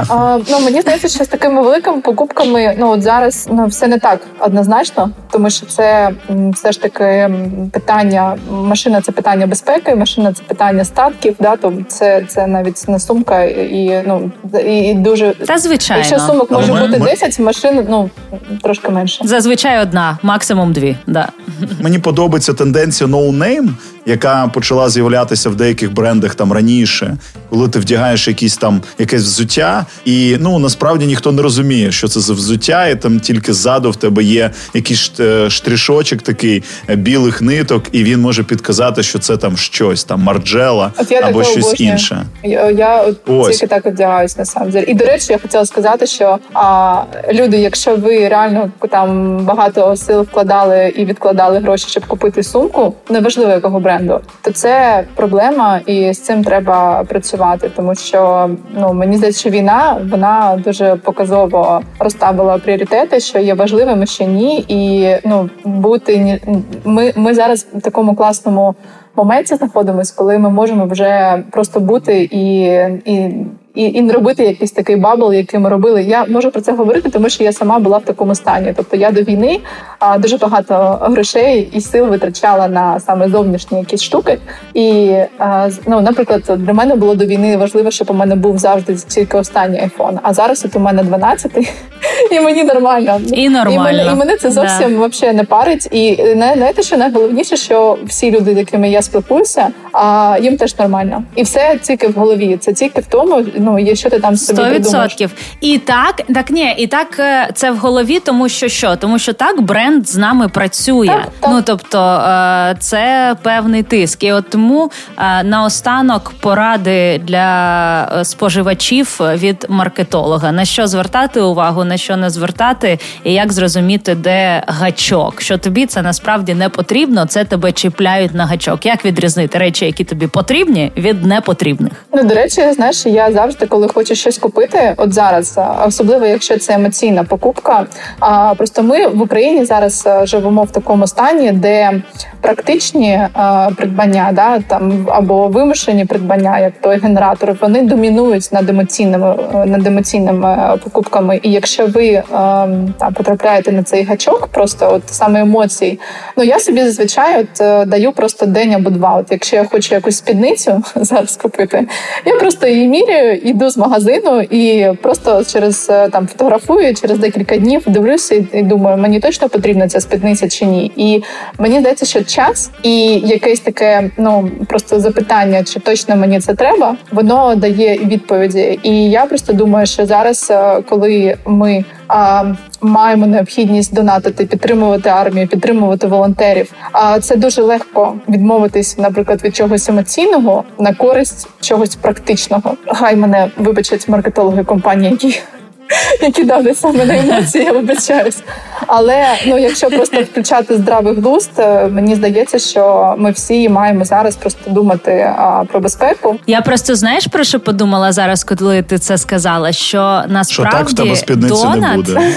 ну мені здається, що з такими великими покупками, ну от зараз ну все не так однозначно, тому що це все ж таки питання питання машина це питання безпеки, машина це питання статків. Да, то це це навіть не сумка, і ну і дуже та звичайно. Якщо сумок може ми, бути ми... 10, машин ну трошки менше. Зазвичай одна, максимум дві. Да. Мені подобається тенденція no name, яка почала з'являтися в деяких брендах там раніше, коли ти вдягаєш якісь там якесь взуття, і ну насправді ніхто не розуміє, що це за взуття, і там тільки ззаду в тебе є якийсь е, штришочок, такий е, білих ниток, і він може підказати, що це там щось, там марджела або щось обожнюю. інше. Я, я от тільки так одягаюсь на самом деле. І до речі, я хотіла сказати, що а, люди, якщо ви реально там багато сил вкладали і відкладали гроші, щоб купити сумку, неважливо якого бренду то це проблема, і з цим треба працювати, тому що ну мені здається, що війна вона дуже показово розставила пріоритети, що є важливими, що ні, і ну бути ми, ми зараз такому класному моменті знаходимось, коли ми можемо вже просто бути і і і і не робити якийсь такий bubble, який ми робили. Я можу про це говорити, тому що я сама була в такому стані. Тобто я до війни а, дуже багато грошей і сил витрачала на саме зовнішні якісь штуки. І а, ну, наприклад, для мене було до війни важливо, щоб у мене був завжди тільки останній айфон. А зараз от у мене 12 і мені нормально. І нормально. І мене, і мене це зовсім да. взагалі не парить. І знаєте, що найголовніше, що всі люди, з якими я спілкуюся, а їм теж нормально. І все тільки в голові. Це тільки в тому, ну є що ти там собі 100%. придумаєш. І так, так ні, і так е, це в голові, тому що що? Тому що так бренд з нами працює. Так, так. Ну тобто е, це певний тиск. І от тому е, наостанок поради для споживачів від маркетолога на що звертати увагу, на що не звертати, і як зрозуміти, де гачок, що тобі це насправді не потрібно, це тебе чіпляють на гачок. Як відрізнити речі, які тобі потрібні, від непотрібних? Ну до речі, знаєш, я завжди, коли хочу щось купити, от зараз, особливо якщо це емоційна покупка. А просто ми в Україні зараз живемо в такому стані, де практичні придбання, да там або вимушені придбання, як той генератор, вони домінують над емоційними над емоційними покупками. І якщо ви там потрапляєте на цей гачок, просто от саме емоцій, ну я собі зазвичай от е, даю просто день або два. От якщо я хочу якусь спідницю зараз купити, я просто її міряю, йду з магазину і просто через е, там фотографую через декілька днів, дивлюся і думаю, мені точно потрібна ця спідниця чи ні. І мені здається, що час і якесь таке, ну просто запитання, чи точно мені це треба, воно дає відповіді. І я просто думаю, що зараз, е, коли ми маємо необхідність донатити, підтримувати армію, підтримувати волонтерів. А це дуже легко відмовитись, наприклад, від чогось емоційного на користь чогось практичного. Хай мене вибачать маркетологи компанії, які які дали саме на емоції, я вибачаюсь. Але ну, якщо просто включати здравий глузд, е, мені здається, що ми всі маємо зараз просто думати а, про безпеку. Я просто знаєш про що подумала зараз, коли ти це сказала? Що насправді що так в тебе донат, не буде.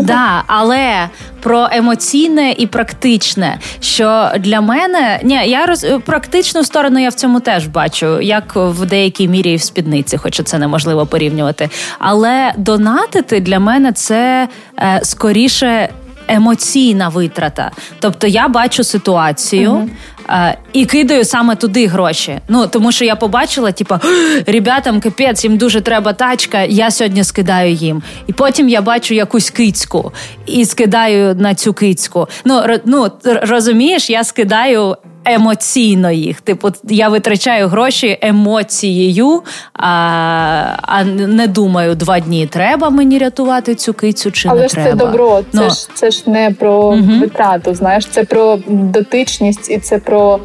Да, але про емоційне і практичне. Що для мене ні, я роз практичну сторону я в цьому теж бачу, як в деякій мірі і в спідниці, хоча це неможливо порівнювати. Але донатити для мене це е, скоріше. Емоційна витрата, тобто я бачу ситуацію, uh-huh. І кидаю саме туди гроші. Ну тому що я побачила, типа ребятам капець, їм дуже треба тачка. Я сьогодні скидаю їм. І потім я бачу якусь кицьку і скидаю на цю кицьку. Ну ну розумієш, я скидаю емоційно їх. Типу, я витрачаю гроші емоцією, а а не думаю, два дні треба мені рятувати цю кицю чи Але не треба. Але ж це добро. Це ну. ж це ж не про угу. витрату. Знаєш, це про дотичність і це про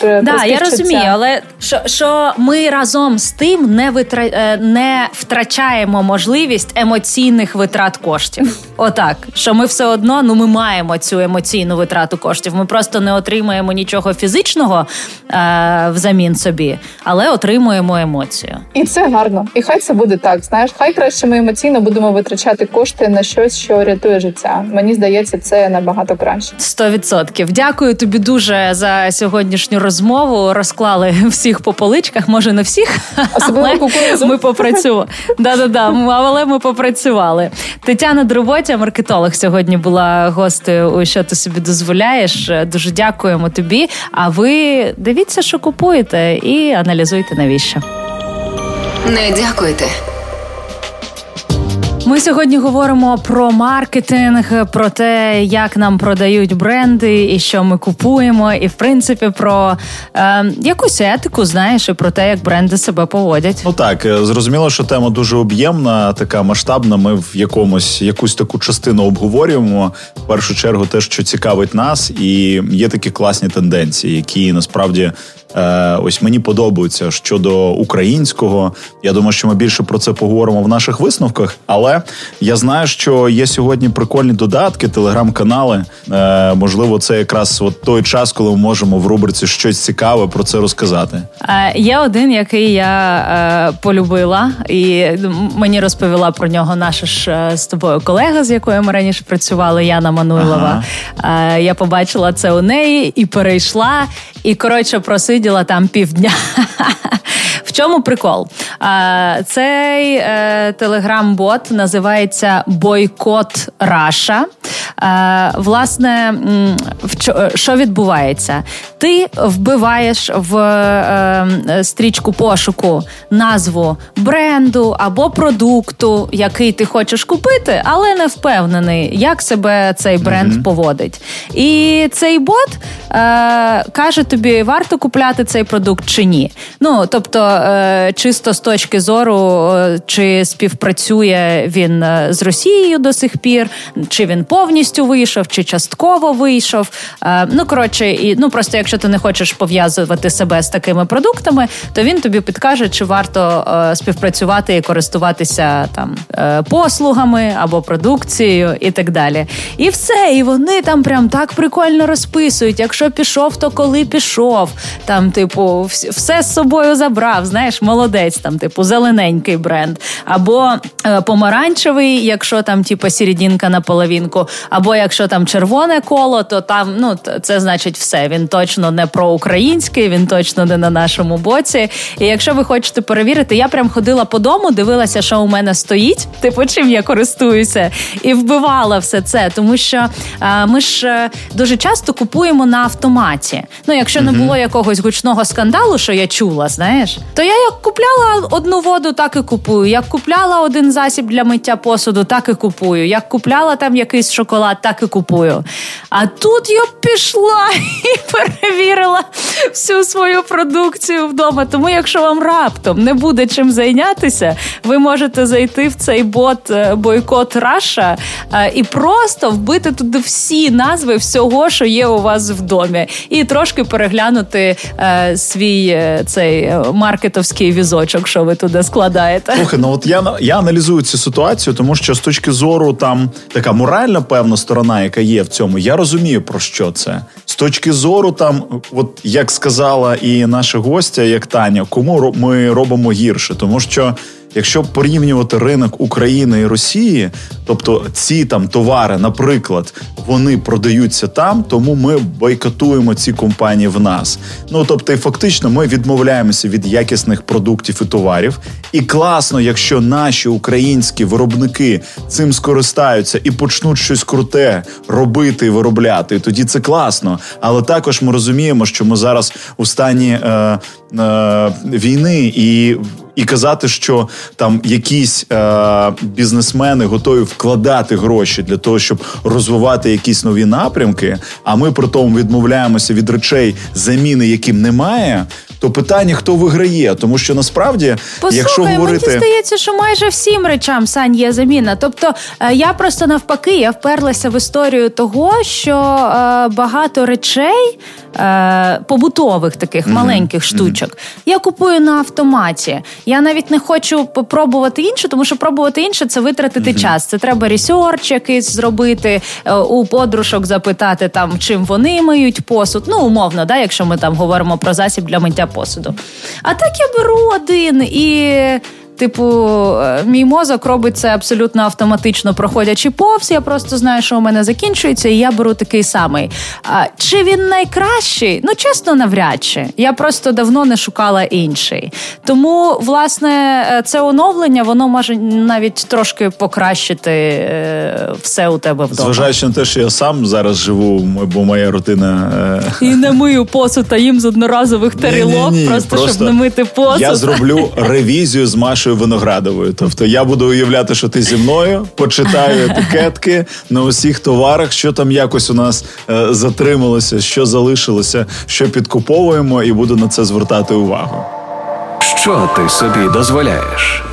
про да, я розумію, але що що ми разом з тим не витра... Е, не втрачаємо можливість емоційних витрат коштів. Отак, що ми все одно ну ми маємо цю емоційну витрату коштів. Ми просто не отримаємо нічого фізичного е, взамін собі, але отримуємо емоцію. І це гарно. І хай це буде так. Знаєш, хай краще ми емоційно будемо витрачати кошти на щось, що рятує життя. Мені здається, це набагато краще. Сто відсотків. Дякую тобі дуже за сьогоднішню розмову. Розклали всіх по поличках. Може, не всіх, але ми попрацювали. Да-да-да, але ми попрацювали. Тетяна Дроботя, маркетолог, сьогодні була гостею. у Що ти собі дозволяєш? Дуже дякуємо тобі. А ви дивіться, що купуєте, і аналізуйте навіщо. Не дякуйте. Ми сьогодні говоримо про маркетинг, про те, як нам продають бренди і що ми купуємо, і в принципі про е, якусь етику, знаєш, і про те, як бренди себе поводять. Ну так е, зрозуміло, що тема дуже об'ємна, така масштабна. Ми в якомусь якусь таку частину обговорюємо. В першу чергу, те, що цікавить нас, і є такі класні тенденції, які насправді Е, ось мені подобаються щодо українського. Я думаю, що ми більше про це поговоримо в наших висновках. Але я знаю, що є сьогодні прикольні додатки, телеграм-канали. Е, можливо, це якраз от той час, коли ми можемо в рубриці щось цікаве про це розказати. Е, є один, який я полюбила, і мені розповіла про нього наша ж з тобою колега, з якою ми раніше працювали, Яна Мануйлова. Ага. Я побачила це у неї і перейшла. І коротше просиділа там півдня. В чому прикол? Цей е, телеграм-бот називається Бойкот Раша. Власне, що відбувається? Ти вбиваєш в е, стрічку пошуку назву бренду або продукту, який ти хочеш купити, але не впевнений, як себе цей бренд mm-hmm. поводить. І цей бот е, каже тобі, варто купляти цей продукт чи ні. Ну тобто, е, чисто з точки зору, е, чи співпрацює він е, з Росією до сих пір, чи він повністю вийшов, чи частково вийшов. Ну коротше, і ну просто якщо ти не хочеш пов'язувати себе з такими продуктами, то він тобі підкаже, чи варто співпрацювати і користуватися там послугами або продукцією і так далі. І все, і вони там прям так прикольно розписують. Якщо пішов, то коли пішов. Там, типу, все з собою забрав. Знаєш, молодець, там, типу, зелененький бренд, або е, помаранчевий, якщо там, типу, сірідінка на половинку, або якщо там червоне коло, то там ну це значить все. Він точно не проукраїнський, він точно не на нашому боці. І якщо ви хочете перевірити, я прям ходила по дому, дивилася, що у мене стоїть, типу, чим я користуюся, і вбивала все це, тому що а, е, ми ж е, дуже часто купуємо на автоматі. Ну, якщо не було якогось гучного скандалу, що я чула, знаєш, то я як купляла одну воду, так і купую. Як купляла один засіб для миття посуду, так і купую. Як купляла там якийсь шоколад, так і купую. А тут я пішла і перевірила всю свою продукцію вдома. Тому, якщо вам раптом не буде чим зайнятися, ви можете зайти в цей бот е, бойкот Раша е, і просто вбити туди всі назви всього, що є у вас в домі, і трошки переглянути е, свій е, цей е, маркетовський візочок, що ви туди складаєте. Слухай, ну от я я аналізую цю ситуацію, тому що з точки зору там така моральна певна сторона, яка є в цьому, я розумію про що це. З точки зору, там, от як сказала і наша гостя, як Таня, кому ми робимо гірше, тому що. Якщо порівнювати ринок України і Росії, тобто ці там товари, наприклад, вони продаються там, тому ми бойкотуємо ці компанії в нас. Ну тобто, і фактично, ми відмовляємося від якісних продуктів і товарів. І класно, якщо наші українські виробники цим скористаються і почнуть щось круте робити і виробляти, тоді це класно. Але також ми розуміємо, що ми зараз у стані е, е, війни і і казати, що там якісь е, бізнесмени готові вкладати гроші для того, щоб розвивати якісь нові напрямки. А ми при тому відмовляємося від речей, заміни яким немає то питання хто виграє, тому що насправді, Послухай, якщо говорити... мені здається, що майже всім речам сань є заміна. Тобто е, я просто навпаки я вперлася в історію того, що е, багато речей е, побутових таких mm-hmm. маленьких штучок mm-hmm. я купую на автоматі. Я навіть не хочу попробувати інше, тому що пробувати інше це витратити mm-hmm. час. Це треба research якийсь зробити у подружок, запитати там, чим вони миють посуд. Ну умовно, да, якщо ми там говоримо про засіб для миття посуду. А так я беру один і Типу, е, мій мозок робить це абсолютно автоматично, проходячи повз. Я просто знаю, що у мене закінчується, і я беру такий самий. А, Чи він найкращий? Ну, чесно, навряд чи. Я просто давно не шукала інший. Тому, власне, е, це оновлення, воно може навіть трошки покращити е, все у тебе вдома. Зважаючи на те, що я сам зараз живу, бо моя рутина і не мию посуд, а їм з одноразових тарілок, просто, просто щоб не мити посуд. Я зроблю ревізію з Машою Машою Виноградовою. Тобто я буду уявляти, що ти зі мною почитаю етикетки на усіх товарах, що там якось у нас е, затрималося, що залишилося, що підкуповуємо, і буду на це звертати увагу. Що ти собі дозволяєш?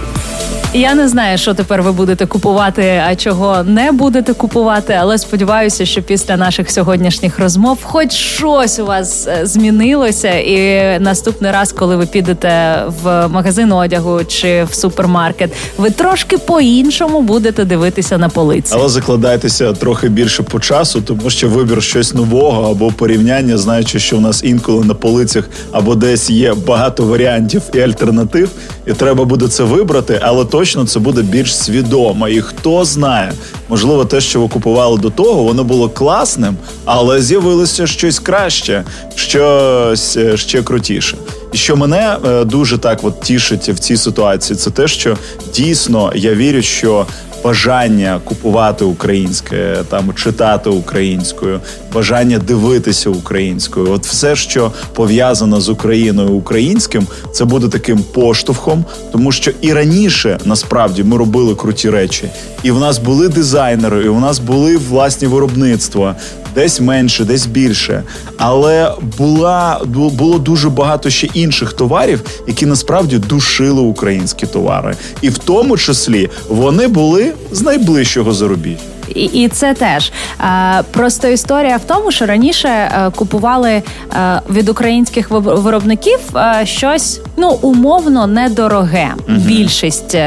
Я не знаю, що тепер ви будете купувати, а чого не будете купувати. Але сподіваюся, що після наших сьогоднішніх розмов, хоч щось у вас е, змінилося, і наступний раз, коли ви підете в магазин одягу чи в супермаркет, ви трошки по-іншому будете дивитися на полиці. Але закладайтеся трохи більше по часу, тому що вибір щось нового або порівняння, знаючи, що у нас інколи на полицях або десь є багато варіантів і альтернатив, і треба буде це вибрати, але то точно це буде більш свідомо. І хто знає, можливо, те, що ви купували до того, воно було класним, але з'явилося щось краще, щось е, ще крутіше. Що мене е, дуже так от тішить в цій ситуації, це те, що дійсно я вірю, що бажання купувати українське, там читати українською, бажання дивитися українською. От все, що пов'язано з Україною українським, це буде таким поштовхом, тому що і раніше насправді ми робили круті речі, і в нас були дизайнери, і в нас були власні виробництва. Десь менше, десь більше, але була було дуже багато ще інших товарів, які насправді душили українські товари, і в тому числі вони були з найближчого зарубіжжя. І і це теж е, просто історія в тому, що раніше е, купували е, від українських виробників щось ну умовно недороге. uh Більшість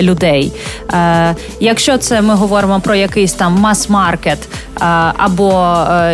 людей. Якщо це ми говоримо про якийсь там мас-маркет, або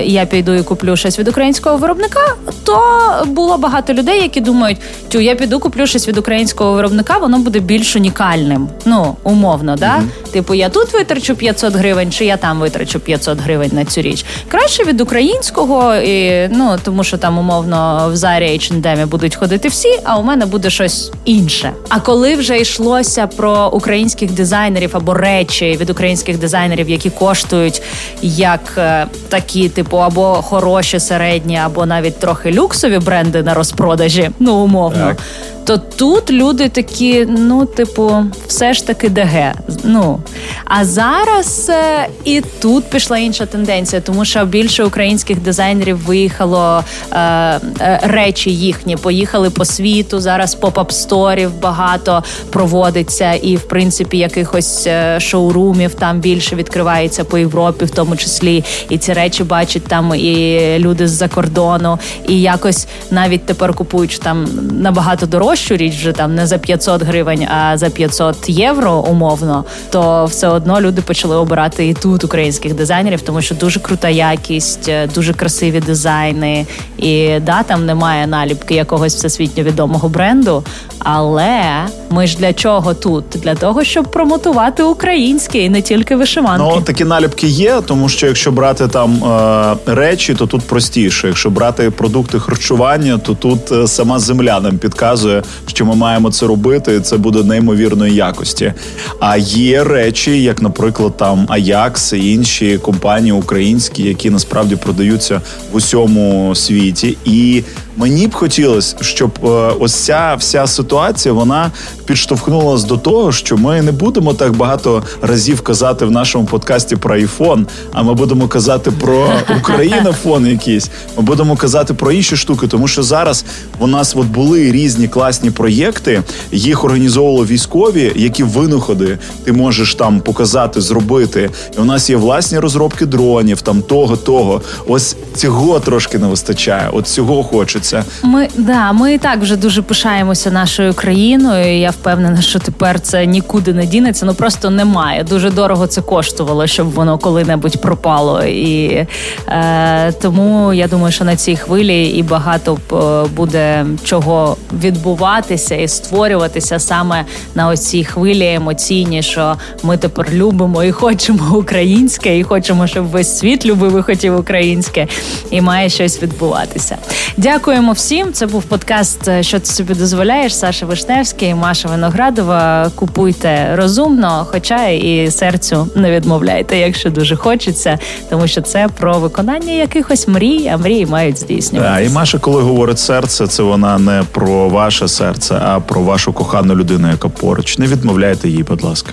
я піду і куплю щось від українського виробника, то було багато людей, які думають, тю я піду куплю щось від українського виробника, воно буде більш унікальним. Ну умовно, да. uh Типу, я тут витрачу 500 гривень, чи я там витрачу 500 гривень на цю річ. Краще від українського, і, ну тому що там умовно в Зарі H&M будуть ходити всі, а у мене буде щось інше. А коли вже йшлося про українських дизайнерів або речі від українських дизайнерів, які коштують як е, такі, типу, або хороші, середні, або навіть трохи люксові бренди на розпродажі, ну умовно. Так то тут люди такі, ну, типу, все ж таки ДГ. Ну а зараз е, і тут пішла інша тенденція, тому що більше українських дизайнерів виїхало е, е, речі їхні, поїхали по світу. Зараз pop-up store ів багато проводиться, і в принципі якихось е, шоурумів там більше відкривається по Європі, в тому числі. І ці речі бачать там і люди з-за кордону, і якось навіть тепер купують там набагато дорожче дорожчу річ вже там не за 500 гривень, а за 500 євро умовно, то все одно люди почали обирати і тут українських дизайнерів, тому що дуже крута якість, е, дуже красиві дизайни. І да, там немає наліпки якогось всесвітньо відомого бренду. Але ми ж для чого тут? Для того, щоб промотувати українське і не тільки вишиванки. Ну такі наліпки є, тому що якщо брати там е, речі, то тут простіше. Якщо брати продукти харчування, то тут е, сама земля нам підказує, що ми маємо це робити. і Це буде неймовірної якості. А є речі, як, наприклад, там Аякс і інші компанії українські, які насправді продаються в усьому світі, і мені б хотілося, щоб е, ось ця вся ситуація вона підштовхнула нас до того, що ми не будемо так багато разів казати в нашому подкасті про айфон, а ми будемо казати про Українофон якийсь. Ми будемо казати про інші штуки, тому що зараз у нас от були різні класні проєкти, їх організовували військові, які винаходи ти можеш там показати, зробити. І у нас є власні розробки дронів, там того, того. Ось цього трошки не вистачає. От цього хочеться. Ми да, ми і так вже дуже пишаємося нашою країною. Я впевнена, що тепер це нікуди не дінеться. Ну просто немає. Дуже дорого це коштувало, щоб воно коли-небудь пропало. І е, тому я думаю, що на цій хвилі і багато е, буде чого відбуватися і створюватися саме на оцій хвилі емоційні, що ми тепер любимо і хочемо українське, і хочемо, щоб весь світ любив і хотів українське, і має щось відбуватися. Дякуємо всім. Це був подкаст, е, що ти собі дозволяєш. Саша Вишневський, Маша Виноградова. Купуйте розумно, хоча і серцю не відмовляйте, якщо дуже хочеться, тому що це про виконання якихось мрій, а мрії мають здійснюватися. Да, І Маша, коли говорить серце, це вона не про ваше серце, а про вашу кохану людину, яка поруч. Не відмовляйте їй, будь ласка.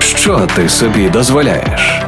Що ти собі дозволяєш?